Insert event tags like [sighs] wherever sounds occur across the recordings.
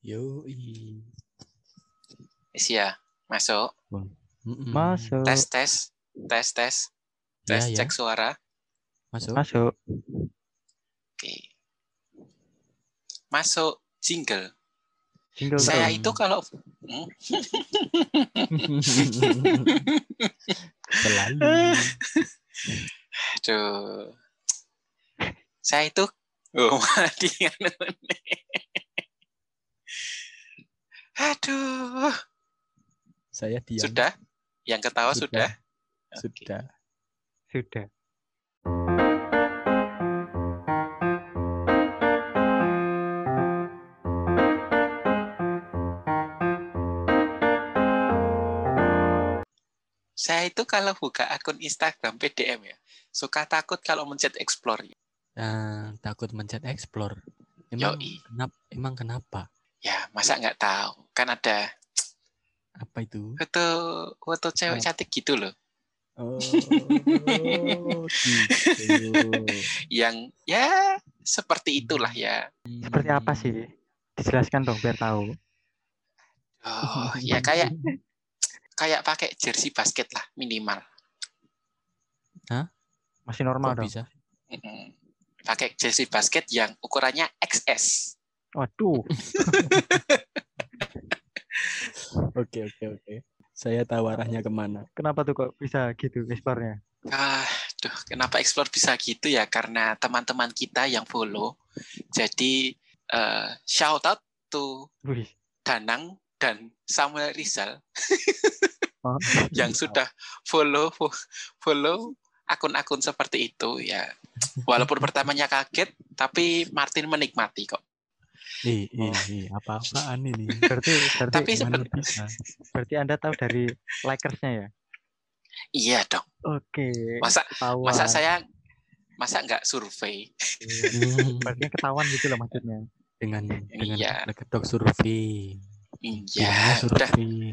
Yo, Wis ya, masuk. Masuk. Tes tes. Tes tes. Tes Ya, ya. cek suara. Masuk. Masuk. Oke. Masuk jingle. Jingle Saya dong. itu kalau Hmm, [laughs] Selalu. aduh. Saya itu oh [laughs] Aduh. Saya diam. Sudah? Yang ketawa sudah? Sudah. Sudah. Saya itu kalau buka akun Instagram PDM ya, suka takut kalau mencet explore. Nah, takut mencet explore. Emang Yoi. kenapa? Emang kenapa? Ya, masa nggak tahu? Kan ada Apa itu? foto foto cewek Apa? cantik gitu loh. Oh, gitu. Yang ya seperti itulah ya. Seperti apa sih? Dijelaskan dong biar tahu. Oh, ya kayak kayak pakai jersey basket lah minimal. Masih normal Kok dong. bisa? Pakai jersey basket yang ukurannya XS. Waduh. [laughs] Oke, oke, oke. Saya tahu arahnya ke mana. Kenapa tuh kok bisa gitu explore-nya? Ah, duh, kenapa explore bisa gitu ya? Karena teman-teman kita yang follow. Jadi eh, shout out to Wih. Danang dan Samuel Rizal [laughs] Oh, [laughs] yang sudah follow fo- follow akun-akun seperti itu ya. Walaupun pertamanya kaget, tapi Martin menikmati kok. Ih, ih, ih, apa-apaan ini? berarti berarti Tapi seben- bisa? berarti Anda tahu dari likersnya ya? Iya dong. Oke. Masa Ketahuan. masa saya masa nggak survei? Hmm, [laughs] Berarti ketahuan gitu loh maksudnya. dengan dengan Iya. kedok survei. Iya, udah survei?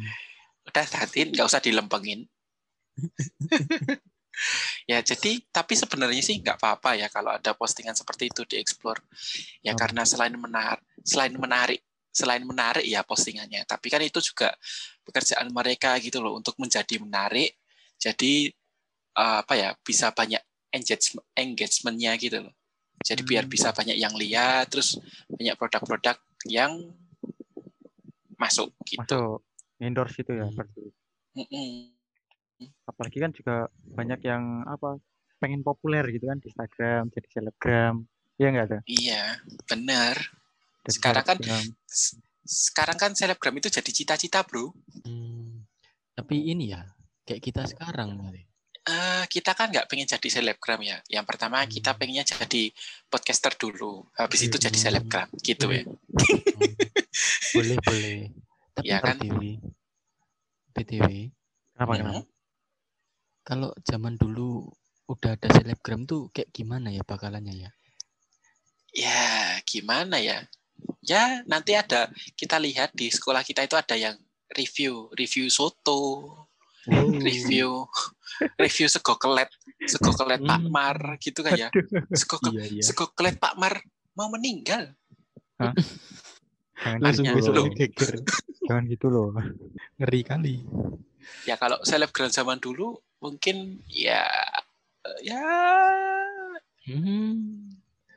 udah Tatin nggak usah dilempengin. [laughs] ya jadi tapi sebenarnya sih nggak apa-apa ya kalau ada postingan seperti itu di explore ya Oh. karena selain menarik selain menarik selain menarik ya postingannya tapi kan itu juga pekerjaan mereka gitu loh untuk menjadi menarik jadi eh, apa ya bisa banyak engagement engagementnya gitu loh jadi biar Hmm. bisa banyak yang lihat terus banyak produk-produk yang masuk gitu Masuk endorse itu ya Hmm. berarti. Mm-mm. Apalagi kan juga banyak yang apa pengen populer gitu kan di Instagram, jadi selebgram. Iya enggak ada? Iya, bener. Jadi Sekarang kan selebgram. Sekarang kan selebgram itu jadi cita-cita, bro. Hmm, tapi ini ya, kayak kita sekarang kali. Eh, kita kan nggak pengen jadi selebgram ya. Yang pertama kita Hmm. pengennya jadi podcaster dulu. Habis itu jadi Hmm. selebgram, gitu ya. Hmm, boleh, boleh. Tapi Ya kan? BTW, BTW, Kenapa Hmm. kenapa? Kalau zaman dulu udah ada selebgram tuh kayak gimana ya bakalannya ya? Ya, gimana ya? Ya, nanti ada kita lihat di sekolah kita itu ada yang review, review soto, review [laughs] review sego kelet, sego kelet Pak Hmm. Mar gitu kan ya. Sego, ke- Iya, iya. sego kelet Pak Mar mau meninggal. Jangan Langsung gitu loh. Jangan gitu loh. Ngeri kali. Ya kalau selebgram zaman dulu mungkin ya ya Hmm,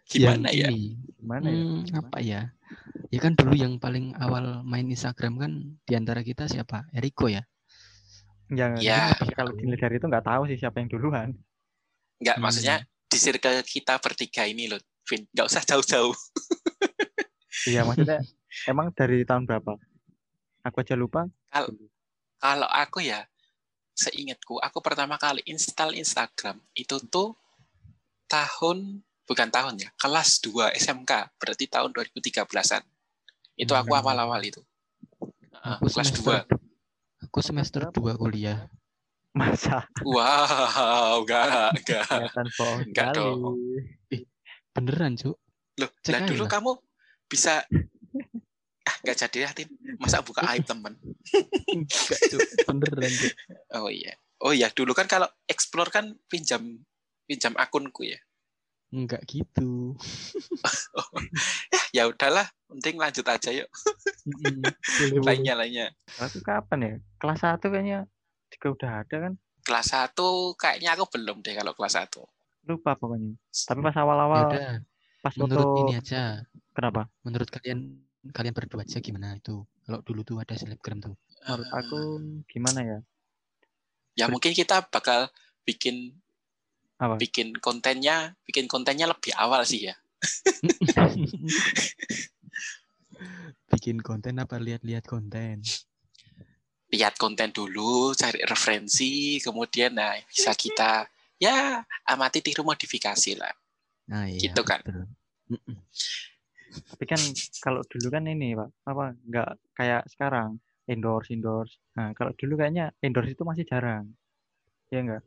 gimana yang ya? ini, Gimana ya? hmm, apa ya? Ya kan dulu yang paling awal main Instagram kan di antara kita siapa? Eriko ya? Jangan. Ya. tapi Kalau dilihat dari itu nggak tahu sih siapa yang duluan. Enggak, Hmm. maksudnya di circle kita bertiga ini loh, Vin. Enggak usah jauh-jauh. Iya maksudnya [laughs] emang dari tahun berapa? Aku aja lupa. Kalau aku ya, seingatku, aku pertama kali install Instagram itu tuh tahun, bukan tahun ya, kelas 2 SMK, berarti tahun 2013-an. Itu aku Hmm. awal-awal itu. Heeh, Aku kelas semester 2. Aku semester 2 kuliah. Masa Wow, [laughs] enggak, enggak. Enggak dong. Beneran, Cuk? Loh, Cek lah aja dulu lah. kamu bisa ah nggak jadi ya, Tin. Masa buka aib temen? Enggak. Beneran. Oh iya. Oh iya, dulu kan kalau explore kan pinjam pinjam akunku ya. Enggak gitu. Ya [laughs] ya udahlah, penting lanjut aja yuk. Lainnya lainnya. Aku kapan ya? Kelas 1 kayaknya juga udah ada kan. Kelas 1 kayaknya aku belum deh kalau kelas 1. Lupa pokoknya. Tapi pas Ya awal-awal udah, pas menurut foto ini aja. kenapa? Menurut kalian kalian berdua aja gimana itu? Kalau dulu tuh ada selebgram tuh. Menurut aku gimana ya? ya mungkin kita bakal bikin Apa? bikin kontennya bikin kontennya lebih awal sih ya [laughs] Bikin konten apa lihat-lihat konten? lihat konten dulu cari referensi kemudian nah bisa kita ya amati tiru modifikasi lah Nah, iya. Gitu kan. betul. Tapi kan kalau dulu kan ini Pak, apa nggak kayak sekarang endorse endorse. Nah, kalau dulu kayaknya endorse itu masih jarang. Ya enggak?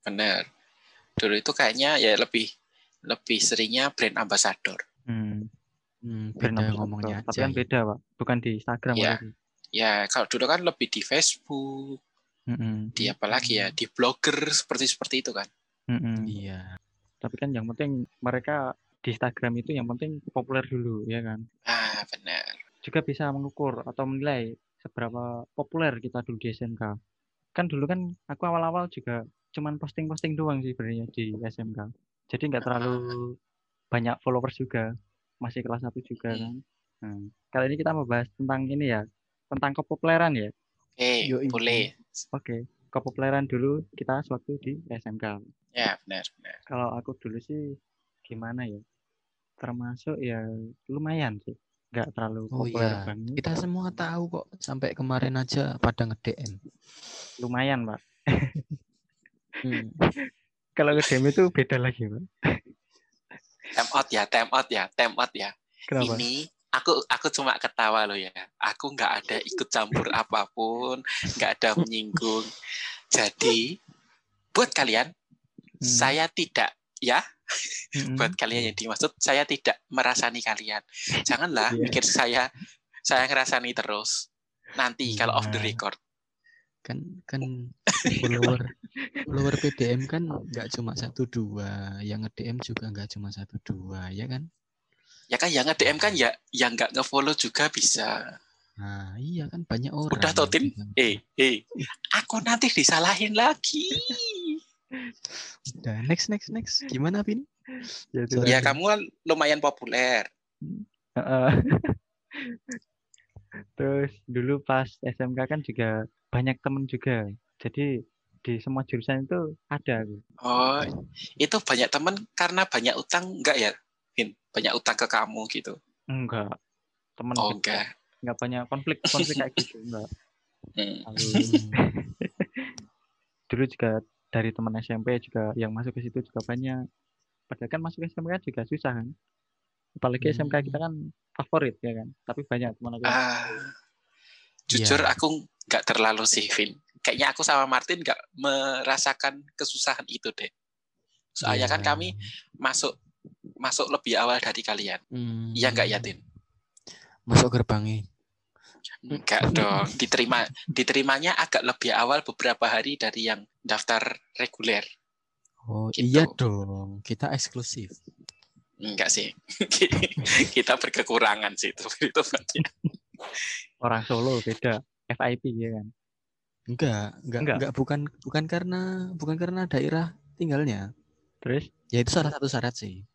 Bener dulu itu kayaknya ya lebih lebih seringnya brand ambassador Hmm, Hmm, brand beda ambassador. ngomongnya Tapi aja. kan ya. beda, Pak. Bukan di Instagram Iya. lagi. ya kalau dulu kan lebih di Facebook Mm-mm. di apa lagi ya di blogger seperti seperti itu kan Mm-mm. Iya. Tapi kan yang penting mereka di Instagram itu yang penting populer dulu, ya kan? ah benar Juga bisa mengukur atau menilai seberapa populer kita dulu di SMK. Kan dulu kan aku awal-awal juga cuman posting-posting doang sih sebenarnya di SMK. Jadi nggak terlalu banyak followers juga. Masih kelas 1 juga Hmm. kan. Nah, kali ini kita membahas tentang ini ya, tentang kepopuleran ya. eh Yoi. boleh Oke, kepopuleran dulu kita sewaktu di SMK. ya benar benar Kalau aku dulu sih gimana ya? Termasuk ya lumayan sih. Nggak terlalu Oh populer iya. banget. Kita semua tahu kok sampai kemarin aja pada nge-DM. Lumayan, Pak. Hmm. [laughs] Kalau ke DM itu beda lagi, Pak. time out ya time out ya time out ya Kenapa? ini aku aku cuma ketawa loh ya aku nggak ada ikut campur apa pun nggak ada menyinggung jadi buat kalian Hmm. saya tidak ya Mm-mm. buat kalian yang dimaksud saya tidak merasani kalian janganlah Iya. mikir saya saya ngerasani terus nanti kalau off the record Kan kan follower follower PDM kan nggak cuma satu dua, yang nge-DM juga nggak cuma satu dua, ya kan? ya kan yang nge-DM kan ya yang nggak nge-follow juga bisa Nah, iya kan banyak orang. udah toh yang Tin bilang, eh eh aku nanti disalahin lagi Udah next next next. Gimana Pin? Ya, itu ya kamu kan lumayan populer Heeh. [laughs] Terus dulu pas SMK kan juga banyak temen juga. Jadi di semua jurusan itu ada aku. Oh, itu banyak temen karena banyak utang enggak ya? Vin? Banyak utang ke kamu gitu. Enggak. Temen Oh, juga. enggak. Enggak banyak konflik konflik kayak gitu enggak. Hmm. Lalu Hmm. [laughs] dulu juga dari teman SMP juga yang masuk ke situ juga banyak. Padahal kan masuk SMK juga susah kan. Apalagi Hmm. SMK kita kan favorit ya kan. Tapi banyak teman aku. Ah, jujur Iya. aku enggak terlalu sih, Vin. Kayaknya aku sama Martin enggak merasakan kesusahan itu deh. Soalnya kan Iya. kami masuk masuk lebih awal dari kalian. Hmm. Iya enggak ya, Tin? Masuk gerbangnya. Enggak dong. Diterima diterimanya agak lebih awal beberapa hari dari yang daftar reguler. Oh Gitu. iya dong, kita eksklusif. Enggak sih. [laughs] Kita berkekurangan sih itu. itu. Orang Solo beda. FIP ya kan. Enggak, enggak, Enggak. enggak, bukan bukan karena bukan karena daerah tinggalnya. Terus Ya itu salah satu syarat sih.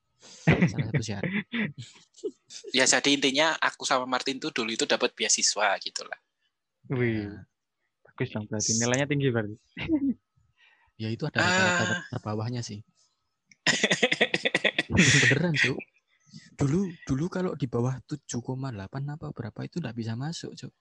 Salah satu syarat. [laughs] ya jadi intinya aku sama Martin tuh dulu itu dapat beasiswa gitu lah. wih, Ya, bagus dong berarti. Nilainya tinggi berarti. ya itu ada rata-rata Ah. terbawahnya sih. [laughs] Beneran, Cuk. Dulu dulu kalau di bawah 7,8 apa berapa itu enggak bisa masuk, Cuk.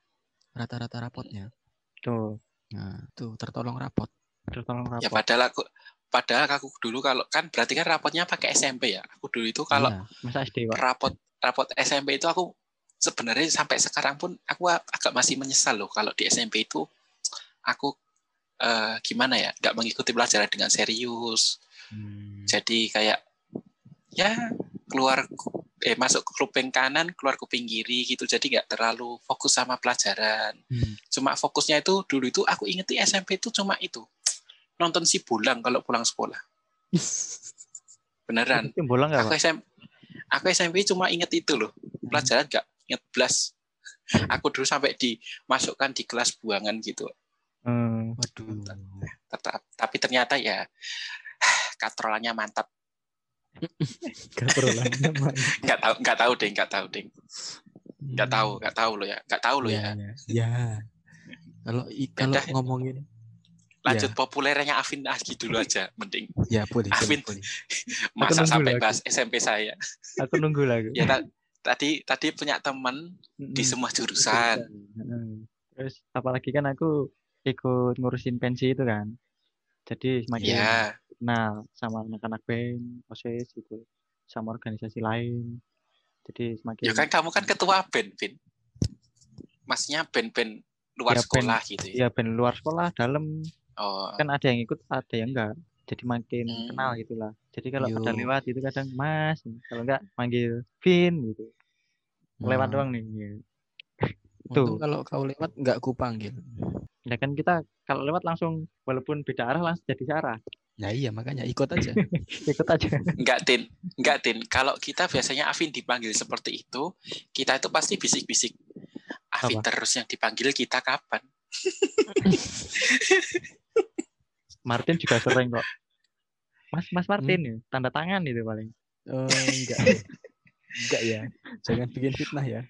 Rata-rata rapotnya. Tuh, Nah, tuh tertolong rapot. terus tolong Ya rapor. padahal aku padahal aku dulu kalau kan berarti kan rapotnya pakai SMP ya. Aku dulu itu kalau Iya. Masa SD, Pak? rapot rapot SMP itu aku sebenarnya sampai sekarang pun aku agak masih menyesal loh kalau di SMP itu aku eh, gimana ya nggak mengikuti pelajaran dengan serius. Hmm. Jadi kayak ya keluar eh masuk ke kuping kanan keluar kuping kiri gitu jadi nggak terlalu fokus sama pelajaran Hmm. cuma fokusnya itu dulu itu aku inget di SMP itu cuma itu nonton si bulang kalau pulang sekolah [laughs] beneran Itu bola nggak, aku Pak? SM Aku SMP cuma inget itu loh. Pelajaran nggak inget belas. [laughs] Aku dulu sampai dimasukkan di kelas buangan gitu. Hmm. Waduh. Tetap, tapi ternyata ya [sighs] katrolannya mantap. [laughs] Katrolannya mana? Nggak tahu, nggak tahu deh, nggak tahu deh, nggak tahu, nggak tahu loh ya, nggak tahu loh ya. Ya, ya. Kalau kalau ngomongin Lanjut populernya Afin Asgi dulu aja, mending. ya boleh, Afin. boleh, [laughs] boleh. Masa sampai lagi. bahas SMP saya. Aku nunggu lagi. Ya ta- tadi tadi punya teman di Mm-mm. semua jurusan. Terus apalagi kan aku ikut ngurusin pensi itu kan. Jadi semakin Ya, kenal sama anak-anak band, OSIS gitu, sama organisasi lain. Jadi semakin ya kan kamu kan ketua band, Vin. Maksudnya band-band luar Ya, band. sekolah gitu ya. ya band luar sekolah, dalam Oh, kan ada yang ikut, ada yang enggak. Jadi makin Hmm. kenal gitulah. Jadi kalau pada Yo. lewat itu kadang Mas, kalau enggak manggil Vin gitu. Lewat Hmm. doang nih. Untung Tuh. kalau kau lewat nggak ku panggil. Ya kan kita kalau lewat langsung walaupun beda arah langsung jadi searah. Ya iya makanya ikut aja. [laughs] Ikut aja. enggak, Tin. Enggak, Tin. Kalau kita biasanya Afin dipanggil seperti itu, kita itu pasti bisik-bisik. Afin Apa? terus yang dipanggil kita kapan? [laughs] Martin juga sering kok. Mas Mas Hmm. Martin ya, tanda tangan itu paling. Oh, enggak. enggak ya. Jangan bikin fitnah ya.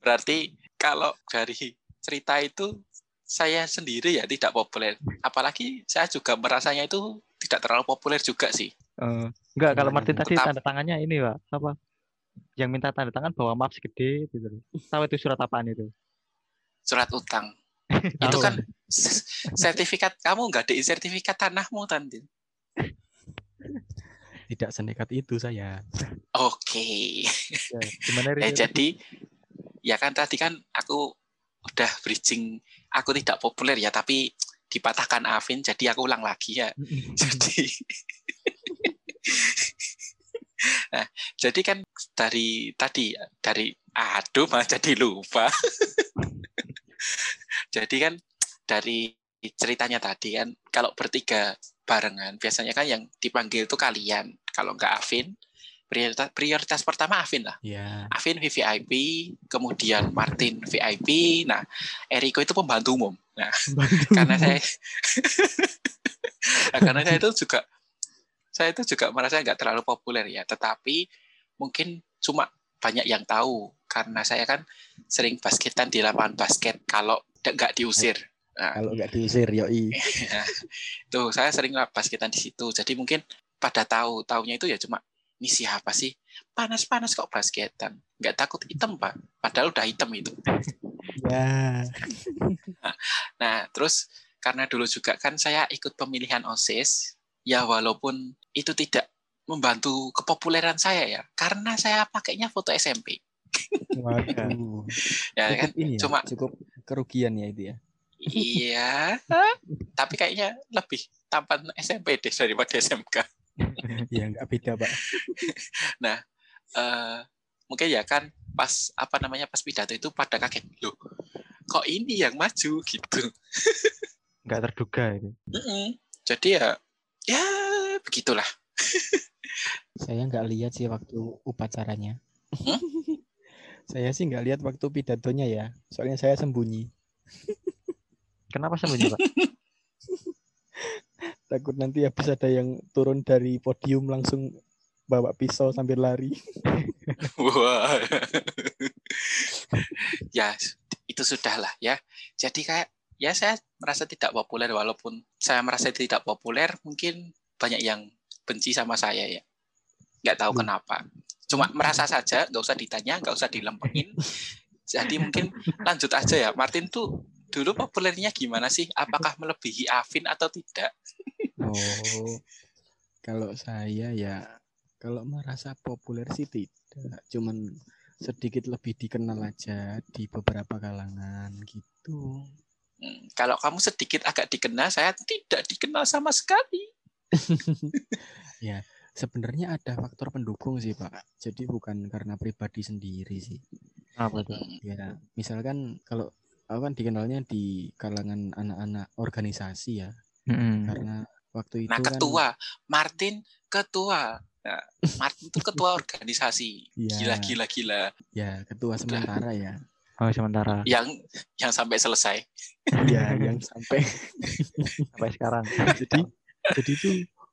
Berarti kalau dari cerita itu saya sendiri ya tidak populer. Apalagi saya juga merasanya itu tidak terlalu populer juga sih. Eh, enggak kalau Martin tadi Tetap- tanda tangannya ini Pak, apa? Yang minta tanda tangan bawa map segede gitu. loh. Tahu itu surat apaan itu? Surat utang. Itu kan sertifikat kamu nggak ada sertifikat tanahmu Tantin. Tidak senekat itu saya. Oke. Ya, gimana [laughs] Eh, Rin? jadi ya kan tadi kan aku udah bridging aku tidak populer ya tapi dipatahkan Avin jadi aku ulang lagi ya. [laughs] Jadi [laughs] Nah, jadi kan dari tadi dari aduh malah jadi lupa. Jadi kan dari ceritanya tadi kan kalau bertiga barengan biasanya kan yang dipanggil itu kalian. Kalau nggak Avin prioritas prioritas pertama Avin lah. Ya. Avin VVIP, kemudian Martin VIP, nah Eriko itu pembantu umum. Nah, [laughs] karena saya [laughs] Nah, karena saya itu juga saya itu juga merasa nggak terlalu populer ya, tetapi mungkin cuma banyak yang tahu karena saya kan sering basketan di lapangan basket kalau nggak diusir. Nah, Kalau nggak diusir, yoi. [laughs] tuh saya sering lah basketan di situ. Jadi mungkin pada tahu taunya itu ya cuma ini siapa sih? Panas-panas kok basketan. Nggak takut hitam pak. Padahal udah hitam itu. Ya. nah terus karena dulu juga kan saya ikut pemilihan osis ya walaupun itu tidak membantu kepopuleran saya ya. Karena saya pakainya foto SMP Waduh. ya kan Cukup ini ya. cuma Cukup kerugian ya itu ya. iya tapi kayaknya lebih tampan SMP deh daripada SMK [laughs] Ya nggak beda pak. eh mungkin ya kan pas apa namanya pas pidato itu pada kaget loh kok ini yang maju gitu [laughs] Enggak terduga itu. Mm-mm. jadi ya ya begitulah [laughs] Saya nggak lihat sih waktu upacaranya. Hmm? Saya sih nggak lihat waktu pidatonya ya. Soalnya saya sembunyi. Kenapa sembunyi, Pak? [laughs] Takut nanti habis ada yang turun dari podium langsung bawa pisau sambil lari. [laughs] wah [laughs] ya itu sudah lah ya jadi kayak ya saya merasa tidak populer walaupun saya merasa tidak populer mungkin banyak yang benci sama saya ya nggak tahu Loh. kenapa cuma merasa saja nggak usah ditanya nggak usah dilempengin jadi mungkin lanjut aja ya. Martin tuh dulu populernya gimana sih? Apakah melebihi Avin atau tidak? Oh, kalau saya ya kalau merasa populer sih tidak, cuman sedikit lebih dikenal aja di beberapa kalangan gitu. Hmm, kalau kamu sedikit agak dikenal saya tidak dikenal sama sekali [laughs] Sebenarnya ada faktor pendukung sih Pak. Jadi bukan karena pribadi sendiri sih. Apa itu? Hmm, Ya, misalkan kalau aku kan dikenalnya di kalangan anak-anak organisasi ya, Mm-mm. karena waktu itu Nah, kan ketua Martin ketua Martin itu ketua [laughs] organisasi. Iya. Gila, gila, gila. Ya, ketua sementara ya. Oh sementara Yang yang sampai selesai. ya yang sampai sampai sekarang. [laughs] jadi jadi itu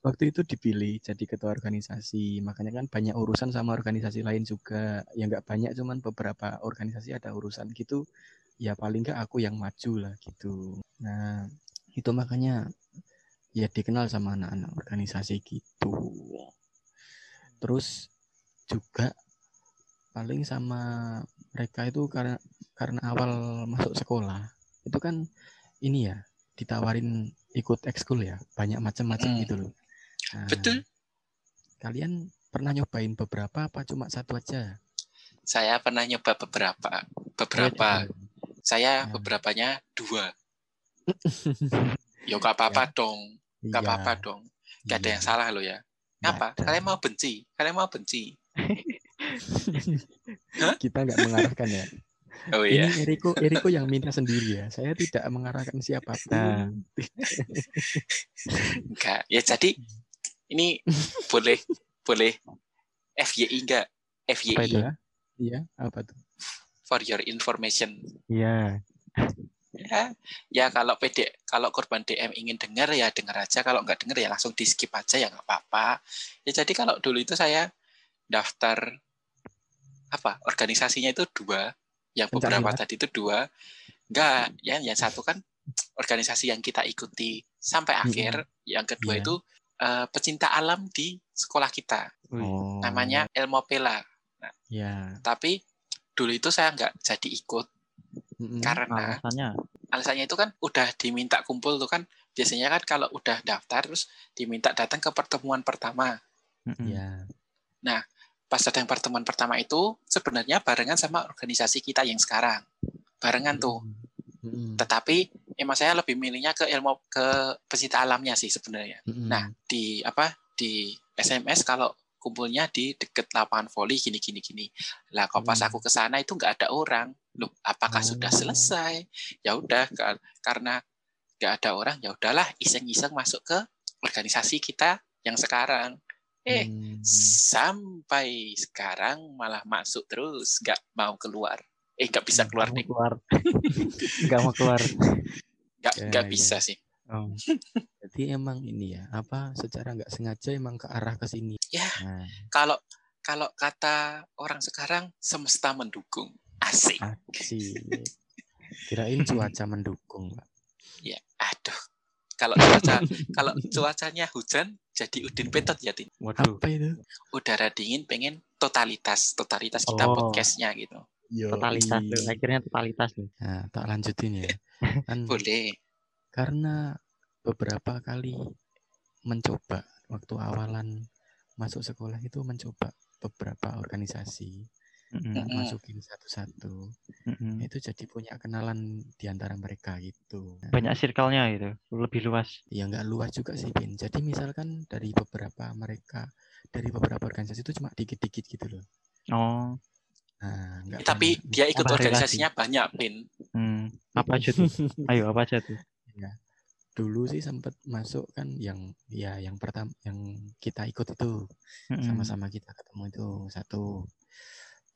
waktu itu dipilih jadi ketua organisasi. Makanya kan banyak urusan sama organisasi lain juga. Ya nggak banyak cuman beberapa organisasi ada urusan gitu. Ya paling nggak aku yang maju lah gitu. Nah itu makanya ya dikenal sama anak-anak organisasi gitu. Terus juga paling sama mereka itu karena karena awal masuk sekolah itu kan ini ya ditawarin ikut ekskul ya banyak macam-macam Hmm. gitu loh Nah, Betul. kalian pernah nyobain beberapa apa cuma satu aja Saya pernah nyoba beberapa. Beberapa. Saya Hmm. beberapanya dua. [laughs] Yo gak apa-apa dong. Gak Iya, apa-apa dong. Gak ada iya. yang salah lo ya. Apa? Kalian mau benci? Kalian mau benci? [laughs] kita nggak mengarahkan ya [laughs] Oh iya. ini Eriko Eriko yang minta sendiri ya saya tidak mengarahkan siapa pun Nah. Enggak. Ya jadi ini boleh boleh FYI enggak? Apa FYI itu? ya iya apa tuh for your information. Iya. Ya, ya kalau PD kalau korban DM ingin dengar ya dengar aja. Kalau nggak dengar ya langsung di skip aja ya nggak apa-apa. Ya jadi kalau dulu itu saya daftar apa organisasinya itu dua, yang beberapa silat. tadi itu dua. Enggak, ya yang satu kan organisasi yang kita ikuti sampai akhir. Yang kedua Iya. itu eh, pecinta alam di sekolah kita. Oh Namanya Elmopela. ya Tapi dulu itu saya nggak jadi ikut Mm-mm. karena Alasannya. alasannya itu kan udah diminta kumpul tuh kan biasanya kan kalau udah daftar terus diminta datang ke pertemuan pertama Mm-mm. ya pas datang pertemuan pertama itu sebenarnya barengan sama organisasi kita yang sekarang barengan tuh Mm-mm. tetapi emang saya lebih milihnya ke ilmu ke pecinta alamnya sih sebenarnya Mm-mm. nah di apa di SMS kalau kumpulnya di deket lapangan voli gini gini gini lah kok pas aku ke sana itu nggak ada orang loh apakah sudah Oh. selesai ya udah ka- karena nggak ada orang ya udahlah iseng-iseng masuk ke organisasi kita yang sekarang eh Hmm. sampai sekarang malah masuk terus nggak mau keluar eh nggak bisa keluar nih keluar. [laughs] Nggak mau keluar. [laughs] nggak Ya, nggak ya. bisa sih Oh. [laughs] Jadi emang ini ya, apa secara nggak sengaja emang ke arah ke sini. Ya. Nah, kalau kalau kata orang sekarang semesta mendukung asik asik. Kirain cuaca mendukung, Pak. ya aduh kalau cuaca [laughs] kalau cuacanya hujan jadi udin petot ya Tin. Waduh. Apa itu? udara dingin pengen totalitas totalitas kita Oh. podcastnya gitu Totalitas loh. Akhirnya totalitas loh. Nah, tak lanjutin ya. [laughs] Kan boleh karena beberapa kali mencoba waktu awalan masuk sekolah itu mencoba beberapa organisasi Mm-mm. masukin satu-satu Mm-mm. itu jadi punya kenalan di antara mereka gitu Banyak circle-nya gitu. Lebih luas. ya nggak luas juga sih Bin jadi misalkan dari beberapa mereka dari beberapa organisasi itu cuma dikit-dikit gitu loh Oh. Nah tapi banyak. dia ikut relasi. organisasinya banyak pin Hmm. Apa aja tuh? [laughs] Ayo apa aja tuh? dulu sih sempat masuk kan yang ya yang pertama yang kita ikut itu Mm-mm. sama-sama kita ketemu itu satu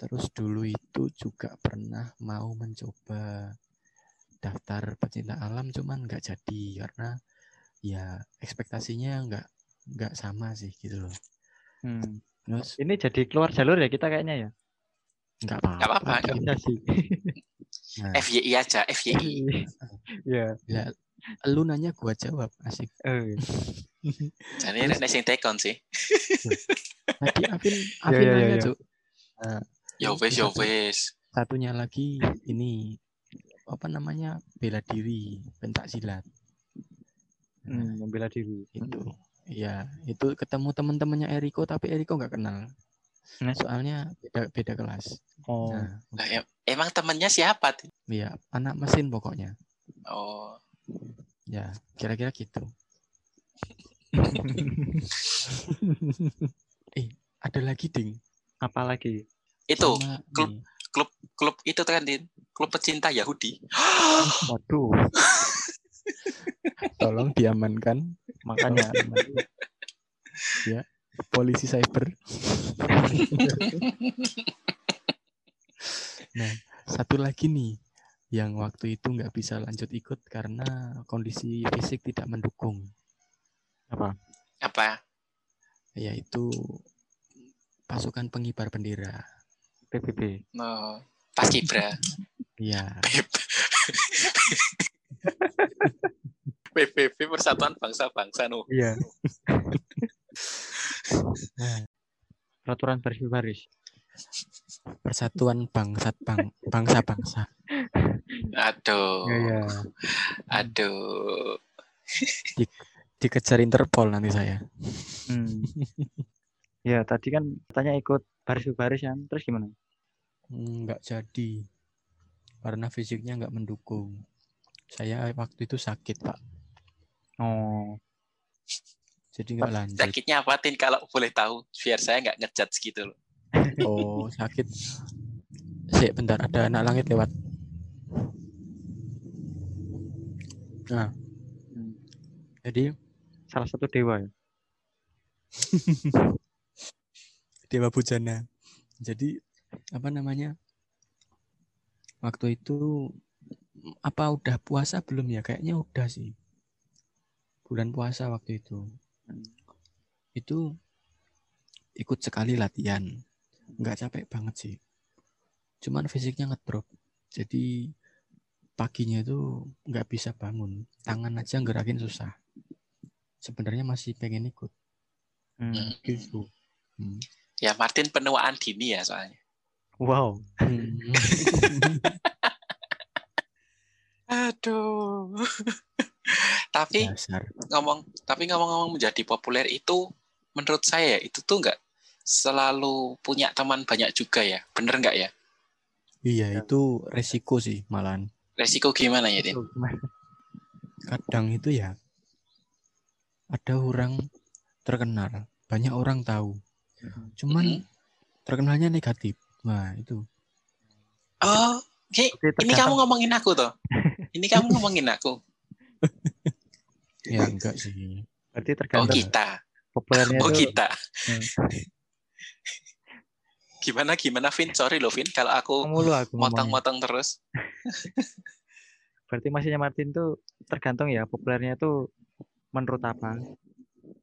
terus dulu itu juga pernah mau mencoba daftar pecinta alam cuman nggak jadi karena ya ekspektasinya nggak nggak sama sih gitu loh Hmm. terus Ini jadi keluar jalur ya kita kayaknya ya. Nggak apa-apa Nggak apa-apa, sih. [laughs] Nah, FYI aja FYI [laughs] Iya. lah, lu nanya gua jawab asik Eh. [laughs] jadi nek sing tekon sih tadi Afin Iya, Afin iya, nanya iya. Cuk. ya wes ya wes satunya lagi ini apa namanya bela diri pentak silat Nah, Hmm, membela diri. itu ya itu ketemu teman-temannya Eriko tapi Eriko nggak kenal Nah. soalnya beda beda kelas Oh. nah em- emang temennya siapa Tin? ya anak mesin pokoknya oh ya kira-kira gitu [laughs] eh ada lagi ding Apa lagi? itu Sama klub. ini. klub itu kan Din klub pecinta Yahudi [gasps] Waduh. tolong diamankan Makanya. [laughs] polisi cyber. nah, satu lagi nih yang waktu itu nggak bisa lanjut ikut karena kondisi fisik tidak mendukung. Apa? Apa? Yaitu pasukan pengibar bendera. PBB. No, pas kibra. Iya. PBB Persatuan Bangsa-Bangsa no. Iya. Peraturan baris baris. Persatuan Bangsat Bang Bangsa-Bangsa. Aduh. Iya. Aduh. Dikejar Interpol nanti saya. Hmm. ya tadi kan katanya ikut baris baris kan. Terus gimana? Nggak jadi. Karena fisiknya nggak mendukung. Saya waktu itu sakit, Pak. Oh. Jadi nggak lanjut. Sakitnya apa Tin kalau boleh tahu biar saya nggak ngejudge gitu loh. Oh, sakit. Sik, bentar. Ada anak langit lewat. Nah, Hmm. jadi Salah satu dewa ya. [laughs] Dewa Bujana. Jadi apa namanya? Waktu itu apa udah puasa belum ya? Kayaknya udah sih. Bulan puasa waktu itu. Itu ikut sekali latihan. Nggak capek banget sih. Cuman fisiknya ngedrop. Jadi paginya itu nggak bisa bangun. Tangan aja gerakin susah. Sebenarnya masih pengen ikut. Hmm. Gitu. Hmm. Ya Martin penuaan dini ya soalnya. Wow. Hmm. [laughs] Aduh. [laughs] tapi Dasar. ngomong tapi ngomong-ngomong menjadi populer itu menurut saya itu tuh nggak selalu punya teman banyak juga ya. Bener nggak ya? Iya, itu resiko sih malahan. Resiko gimana ya? Tuh, gimana? Kadang itu ya ada orang terkenal, banyak orang tahu. Cuman Mhm. terkenalnya negatif. Nah, itu. Oh, Berarti ini kamu ngomongin aku toh. Ini kamu ngomongin aku. [laughs] Ya enggak sih. Berarti Oh tergantung kita. populernya Oh itu kita. Hmm. Gimana gimana Vin? Sorry loh Vin kalau aku mulu aku motong-motong terus. Berarti maksudnya Martin tuh tergantung ya populernya tuh menurut apa?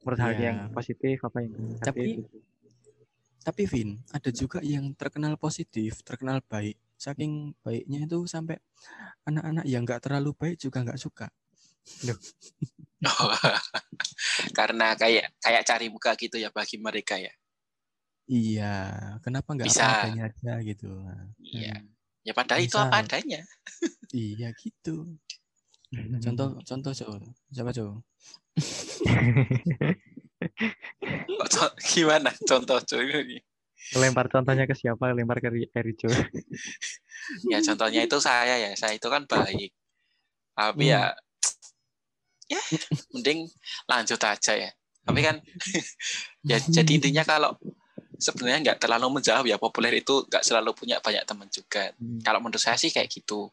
Menurut hal Iya. yang positif apa yang negatif Tapi- gitu. Tapi Vin, ada juga yang terkenal positif, terkenal baik. Saking baiknya itu sampai anak-anak yang enggak terlalu baik juga enggak suka. Oh, [laughs] karena kayak kayak cari muka gitu ya bagi mereka ya. Iya, kenapa enggak Bisa. apa adanya aja gitu. Iya. Hmm. Ya padahal itu Bisa. apa adanya. [laughs] iya gitu. Contoh contoh coba. Siapa [laughs] coba? Gimana contoh cuy? lempar contohnya ke siapa? Lempar ke Ri- Erijo. Ya contohnya itu saya ya. Saya itu kan baik. Tapi ya ya [laughs] mending lanjut aja ya. Tapi kan [laughs] ya jadi intinya kalau sebenarnya nggak terlalu menjawab ya populer itu nggak selalu punya banyak teman juga. Hmm. Kalau menurut saya sih kayak gitu.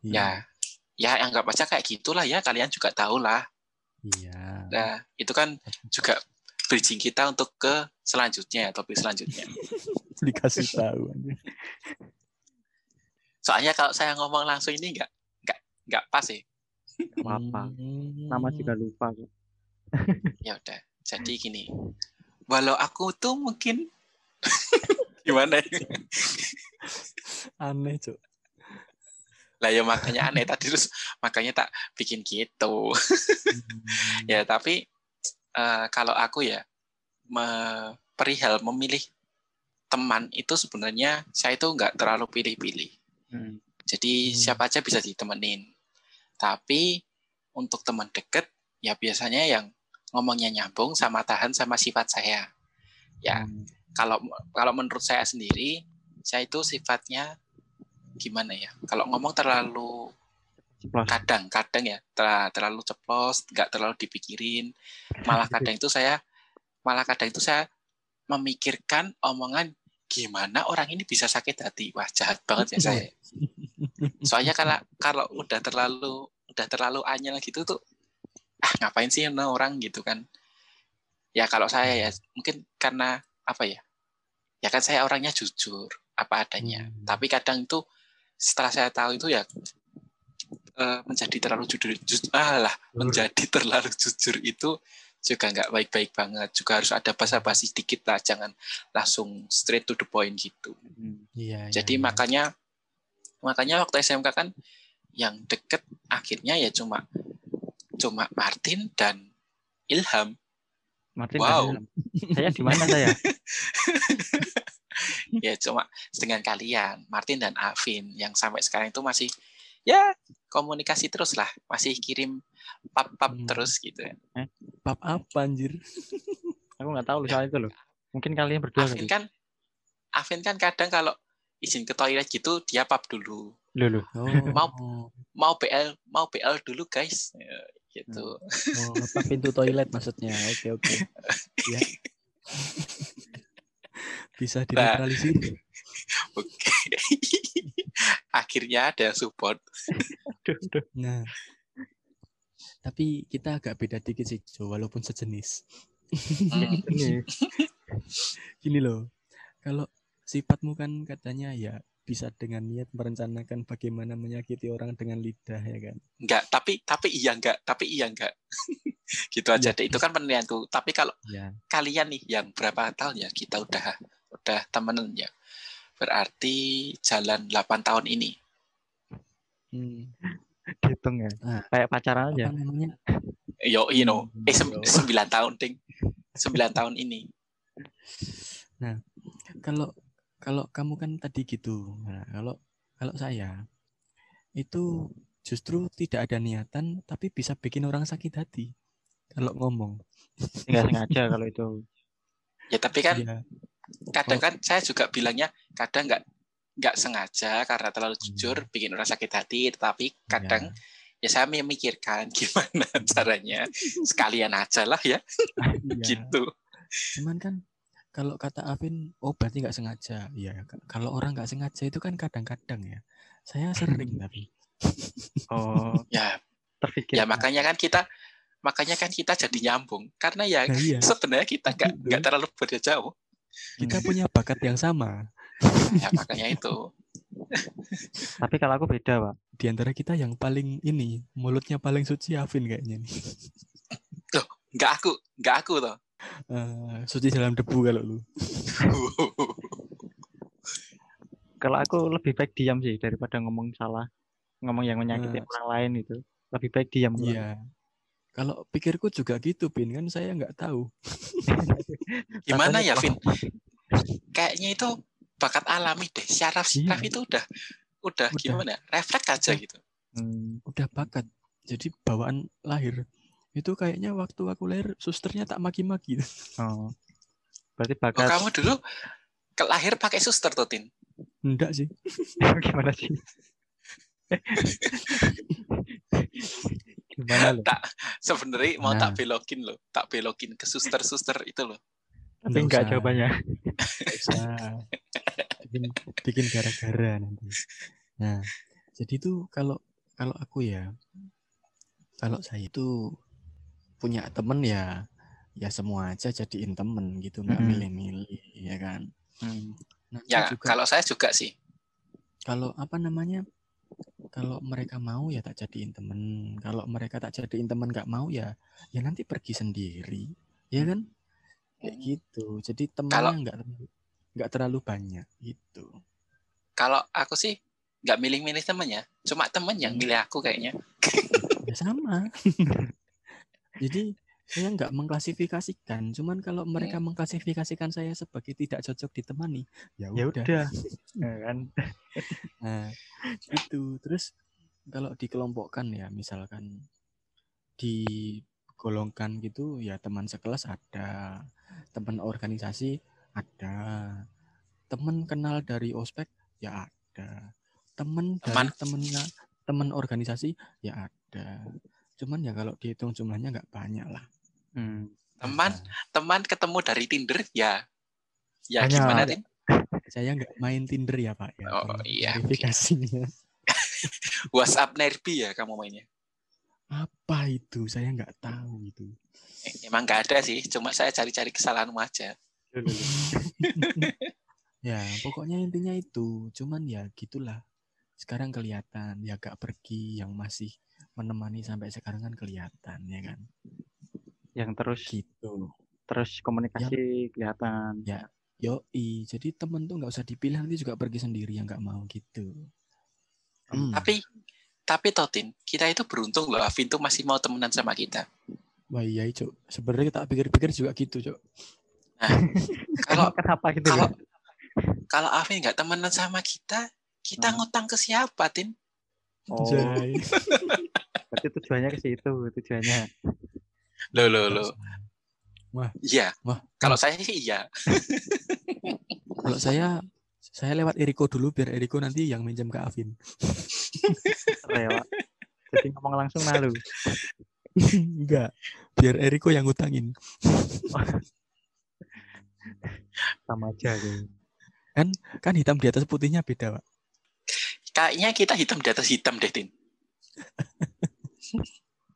Iya. Ya, ya anggap aja kayak gitulah ya. Kalian juga tahu lah. Iya. Nah, itu kan juga bridging kita untuk ke selanjutnya, topik selanjutnya. [laughs] Dikasih tahu. Soalnya kalau saya ngomong langsung ini nggak nggak nggak pas sih. Apa-apa. Hmm. Nama juga lupa kok. [laughs] Ya udah. Jadi gini, walau aku tuh mungkin [laughs] gimana? ya? aneh, Cuk. Lah ya makanya aneh tadi terus makanya tak bikin gitu. ya tapi eh, kalau aku ya me- perihal memilih teman itu sebenarnya saya itu nggak terlalu pilih-pilih. Hmm. Jadi Hmm. siapa aja bisa ditemenin. Tapi untuk teman deket ya biasanya yang ngomongnya nyambung sama tahan sama sifat saya. Ya, Hmm. kalau kalau menurut saya sendiri, saya itu sifatnya gimana ya? Kalau ngomong terlalu Ceplos. kadang kadang ya ter- terlalu ceplos, nggak terlalu dipikirin. [laughs] Malah kadang itu saya malah kadang itu saya memikirkan omongan gimana orang ini bisa sakit hati. Wah, jahat banget ya saya. Soalnya kalau kalau udah terlalu udah terlalu anyel gitu tuh ah ngapain sih no orang gitu kan. ya kalau saya ya mungkin karena apa ya ya kan saya orangnya jujur apa adanya Hmm. tapi kadang itu setelah saya tahu itu ya eh, menjadi terlalu jujur jujur alah menjadi terlalu jujur itu juga nggak baik-baik banget juga harus ada basa-basi sedikit lah jangan langsung straight to the point gitu Hmm. Iya. jadi iya, iya. Makanya waktu SMK kan yang deket akhirnya ya cuma cuma Martin dan Ilham Martin Wow. dan Ilham. Saya di mana saya? [laughs] ya cuma dengan kalian Martin dan Alvin yang sampai sekarang itu masih ya komunikasi terus lah masih kirim pap-pap Hmm. terus gitu ya pap apa anjir? Aku nggak tahu loh soal itu loh. Mungkin kalian berdua Alvin kali. kan Alvin kan kadang kalau izin ke toilet gitu dia pap dulu Loh, loh. Oh, Mau- oh, mau BL mau BL dulu guys Ya, gitu oh, apa pintu toilet maksudnya? Oke oke. Ya. Bisa dinetralisir. oke [laughs] akhirnya ada yang support. Nah, tapi kita agak beda dikit sih, Jo, walaupun sejenis. Hmm. Ini [laughs] Gini loh, kalau sifatmu kan katanya ya bisa dengan niat merencanakan bagaimana menyakiti orang dengan lidah ya kan. enggak tapi tapi iya enggak tapi iya enggak [laughs] gitu aja Iya. deh itu kan penilaianku tapi kalau Ya. kalian nih yang berapa tahun ya kita udah udah temenan ya berarti jalan 8 tahun ini Hmm, dihitung ya. Nah. Kayak pacaran aja. namanya? yo you know eh sem- Yo. 9 tahun ding 9 tahun ini Kalau kalau kamu kan tadi gitu. Nah, kalau kalau saya itu justru tidak ada niatan tapi bisa bikin orang sakit hati kalau ngomong. Nggak sengaja kalau itu. ya tapi kan Iya. kadang Oh. kan saya juga bilangnya kadang nggak nggak sengaja karena terlalu Hmm. jujur bikin orang sakit hati tetapi kadang ya saya memikirkan [laughs] gimana caranya sekalian aja lah ya Iya. gitu Cuman kan kalau kata Afin, oh berarti nggak sengaja. Iya, kalau orang nggak sengaja itu kan kadang-kadang ya. Saya sering [laughs] tapi. Oh, ya terpikir. ya makanya kan kita makanya kan kita jadi nyambung karena ya Nah, iya, sebenarnya kita nggak nggak terlalu beda jauh kita punya bakat yang sama. ya makanya itu [laughs] Tapi kalau aku beda, Pak. Di antara kita yang paling ini, mulutnya paling suci Afin kayaknya nih. nggak aku nggak aku toh Eh, suci dalam debu kalau lu. [laughs] Kalau aku lebih baik diam sih daripada ngomong salah. Ngomong yang menyakiti Nah. orang lain itu. Lebih baik diam. Iya. Kalau pikirku juga gitu, Pin. Kan saya nggak tahu. [laughs] gimana ya Vin kayaknya itu bakat alami deh syaraf Iya. syaraf itu udah udah Udah. gimana refleks aja gitu Hmm, Udah bakat. Jadi bawaan lahir. Itu kayaknya waktu aku lahir, susternya tak maki-maki. oh. Berarti oh, bakat kamu dulu lahir pakai suster tuh Tin Enggak sih. [laughs] gimana sih? gimana loh? tak sebenarnya mau Nah. tak belokin loh tak belokin ke suster-suster itu loh Tapi Nggak enggak usah. jawabannya. Bikin bikin gara-gara nanti. Nah, jadi itu kalau kalau aku ya, kalau saya itu punya temen ya, ya semua aja jadiin temen gitu, nggak Mm-mm. milih-milih, ya kan. Hmm. Ya juga kalau saya juga sih kalau apa namanya, kalau mereka mau ya tak jadiin temen, kalau mereka tak jadiin temen nggak mau ya, ya nanti pergi sendiri, ya kan? Kayak gitu. Jadi Kalau- temennya nggak nggak terlalu banyak gitu. kalau aku sih nggak milih-milih temennya cuma temen yang Hmm. milih aku kayaknya Ya sama. [laughs] Jadi saya [laughs] nggak mengklasifikasikan, cuman kalau mereka mengklasifikasikan saya sebagai tidak cocok ditemani, ya Ya udah. [laughs] Ya kan. [laughs] Nah, itu. Terus kalau dikelompokkan ya, misalkan digolongkan gitu, ya teman sekelas ada, teman organisasi ada, teman kenal dari ospek ya ada, teman dari Teman- temennya teman organisasi ya ada. Cuman ya kalau dihitung jumlahnya nggak banyak lah. Hmm. teman Nah, teman ketemu dari Tinder ya ya Banyak. gimana Tin [laughs] saya nggak main Tinder ya Pak ya. Oh, iya. Verifikasinya. [laughs] WhatsApp Nerbi ya kamu mainnya Apa itu? Saya nggak tahu itu. Eh, Emang nggak ada sih, cuma saya cari-cari kesalahanmu aja. [laughs] Ya, pokoknya intinya itu. Cuman ya gitulah. Sekarang kelihatan ya gak pergi yang masih menemani sampai sekarang kan kelihatan ya kan. Yang terus Gitu. terus komunikasi kelihatan. Ya, yoi. Jadi temen tuh nggak usah dipilih nanti juga pergi sendiri yang nggak mau gitu. Hmm. Tapi tapi Totin, kita itu beruntung loh Afin tuh masih mau temenan sama kita. Wah iya cok. Sebenarnya tak pikir-pikir juga gitu cok. [laughs] Kalau kenapa gitu? kalau ya? kalau Afin nggak temenan sama kita, kita Hmm. ngutang ke siapa, Tin? Oh. [laughs] berarti tujuannya ke situ, tujuannya. Loh, loh, loh. Iya. Wah. Kalau saya sih iya. Kalau saya saya lewat Eriko dulu biar Eriko nanti yang minjem ke Afin. Rela. Jadi ngomong langsung malu. Enggak. Biar Eriko yang ngutangin. Sama aja gitu. Kan hitam di atas putihnya beda, Pak. Kayaknya kita hitam di atas hitam deh, Tin.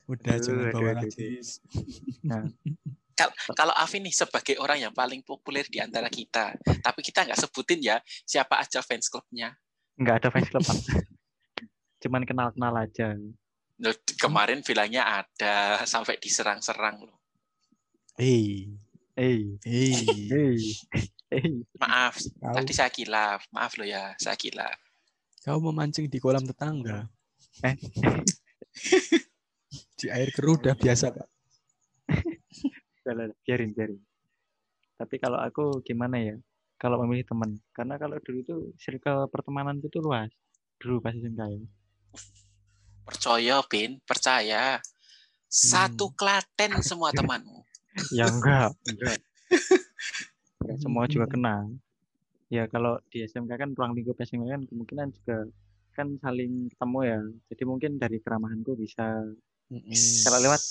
Udah jangan bawa aduh, najis. Kalau Afin nih sebagai orang yang paling populer di antara kita, tapi kita nggak sebutin ya siapa aja fans klubnya. Nggak ada fans club. Pak. Cuman kenal-kenal aja. Loh, Kemarin bilangnya ada sampai diserang-serang loh. Hei, Eh, hei. eh, eh. Maaf, Kau, tadi saya kilaf. Maaf loh ya, saya kilaf. kau memancing di kolam tetangga. Eh. [laughs] di air keruh udah biasa, Pak. [laughs] Biarin, biarin. Tapi kalau aku gimana ya? Kalau memilih teman, karena kalau dulu itu circle pertemanan itu luas. Dulu pas SMK ya. Percaya, Bin, percaya. Satu Klaten semua [laughs] temanmu. Ya enggak, enggak. Enggak semua juga kenal. Ya kalau di SMK kan ruang lingkup SMK kan kemungkinan juga kan saling ketemu ya. Jadi mungkin dari keramahanku bisa Mm-mm. kalau lewat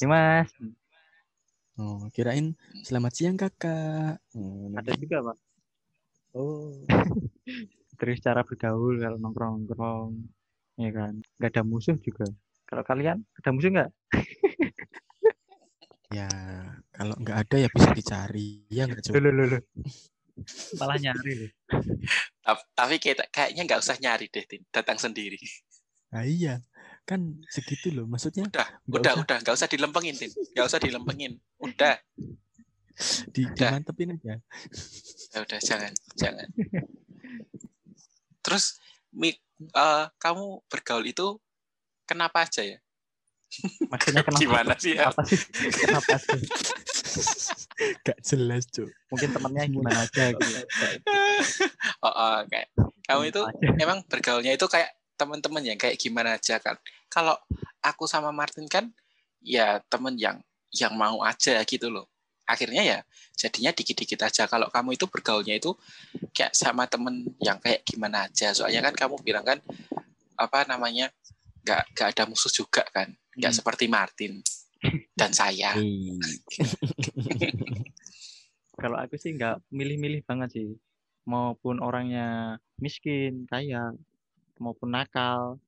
Oh, kirain selamat siang kakak. Oh, ada juga [laughs] pak. Oh, Terus cara bergaul kalau nongkrong nongkrong ya kan. Nggak ada musuh juga. Kalau kalian ada musuh nggak? [laughs] ya kalau nggak ada ya bisa dicari. Ya nggak coba. Loh, loh, loh. Malah nyari Tapi kayaknya nggak usah nyari deh, Tin. Datang sendiri. Nah, iya, kan segitu loh. Maksudnya Udah, nggak udah, usah udah. Nggak usah dilempengin, Tin. Nggak usah dilempengin. Udah, di, udah. dimantepin aja. Ya udah, jangan, jangan. Terus, Mi, eh, kamu bergaul itu kenapa aja ya? Maksudnya [laughs] kenapa? Gimana sih ya? Apa sih? Kenapa sih? Gak jelas, Cuk. Mungkin temennya gimana aja gitu. [laughs] oh, oh, kayak kamu itu emang bergaulnya itu kayak teman-teman yang kayak gimana aja kan? Kalau aku sama Martin kan, ya temen yang yang mau aja gitu loh. Akhirnya ya jadinya dikit-dikit aja. Kalau kamu itu bergaulnya itu kayak sama temen yang kayak gimana aja. Soalnya kan kamu bilang kan apa namanya nggak nggak ada musuh juga kan? Nggak Hmm. seperti Martin dan saya. Hei. [laughs] Kalau aku sih nggak milih-milih banget sih. Maupun orangnya miskin, kaya, maupun nakal,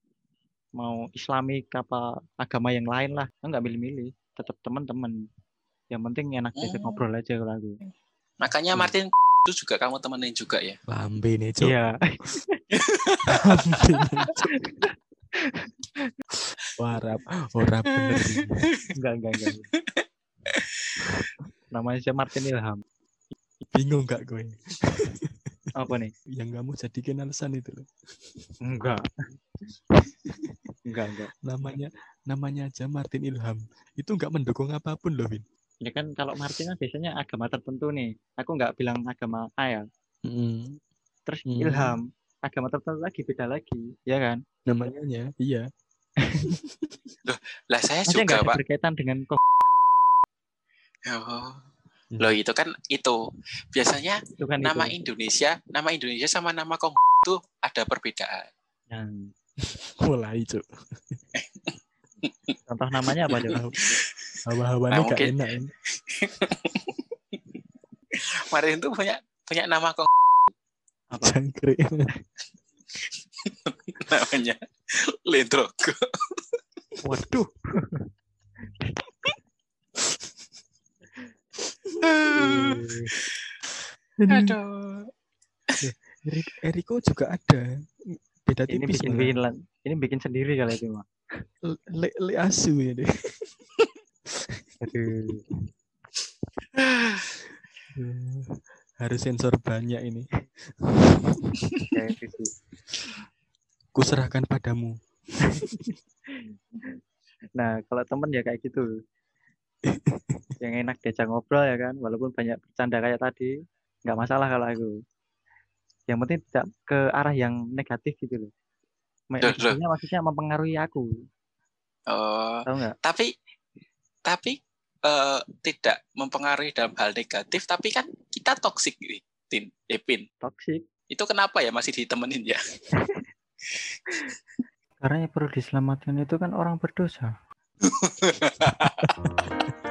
mau islamik apa agama yang lain lah. Nggak milih-milih. Tetap teman-teman. Yang penting enak diajak Hmm. ngobrol aja kalau aku. Makanya Hmm. Martin itu juga kamu temenin juga ya. Lambe nih, Cuk. Iya. [laughs] Cuk. Warap, ora bener. enggak, enggak, enggak. [laughs] Namanya siapa Martin Ilham. Bingung gak gue? Apa nih? Yang kamu jadikan alasan itu loh. Enggak. enggak, enggak. Namanya namanya aja Martin Ilham. Itu nggak mendukung apa pun loh, Vin. Ya kan kalau Martin kan biasanya agama tertentu nih. Aku nggak bilang agama A ya. Mm, Terus Hmm. Ilham, agama tertentu lagi beda lagi, ya kan? namanya iya. [laughs] Lah saya Maksudnya juga Pak. berkaitan dengan kok Oh. Hmm. Loh itu kan itu biasanya itu kan nama itu. Indonesia, nama Indonesia sama nama Kong itu ada perbedaan. Nah, [laughs] Mulai, Cuk. contoh namanya apa coba? Hawa-hawanya Nah, gak mungkin- enak. ini. Itu punya punya nama Kong Apa? Jangkrik. [laughs] namanya Lendrogo. Waduh. Aduh. Eri- Eriko juga ada. Beda ini tipis bikin malah. bikin lan- ini bikin sendiri kali itu mah. Le, le asu ya [laughs] deh. Aduh. Harus sensor banyak ini. Kayak. Kuserahkan padamu. Nah, kalau temen ya kayak gitu. [laughs] Yang enak diajak ngobrol ya kan, walaupun banyak bercanda kayak tadi, nggak masalah kalau aku. Yang penting tidak ke arah yang negatif gitu loh. Negatifnya maksudnya mempengaruhi aku, Oh, tahu tapi tapi eh, tidak mempengaruhi dalam hal negatif, tapi kan kita toksik nih, Tin, Epin. Toxic. Itu kenapa ya masih ditemenin ya? [laughs] Karena yang perlu diselamatkan itu kan orang berdosa. [laughs]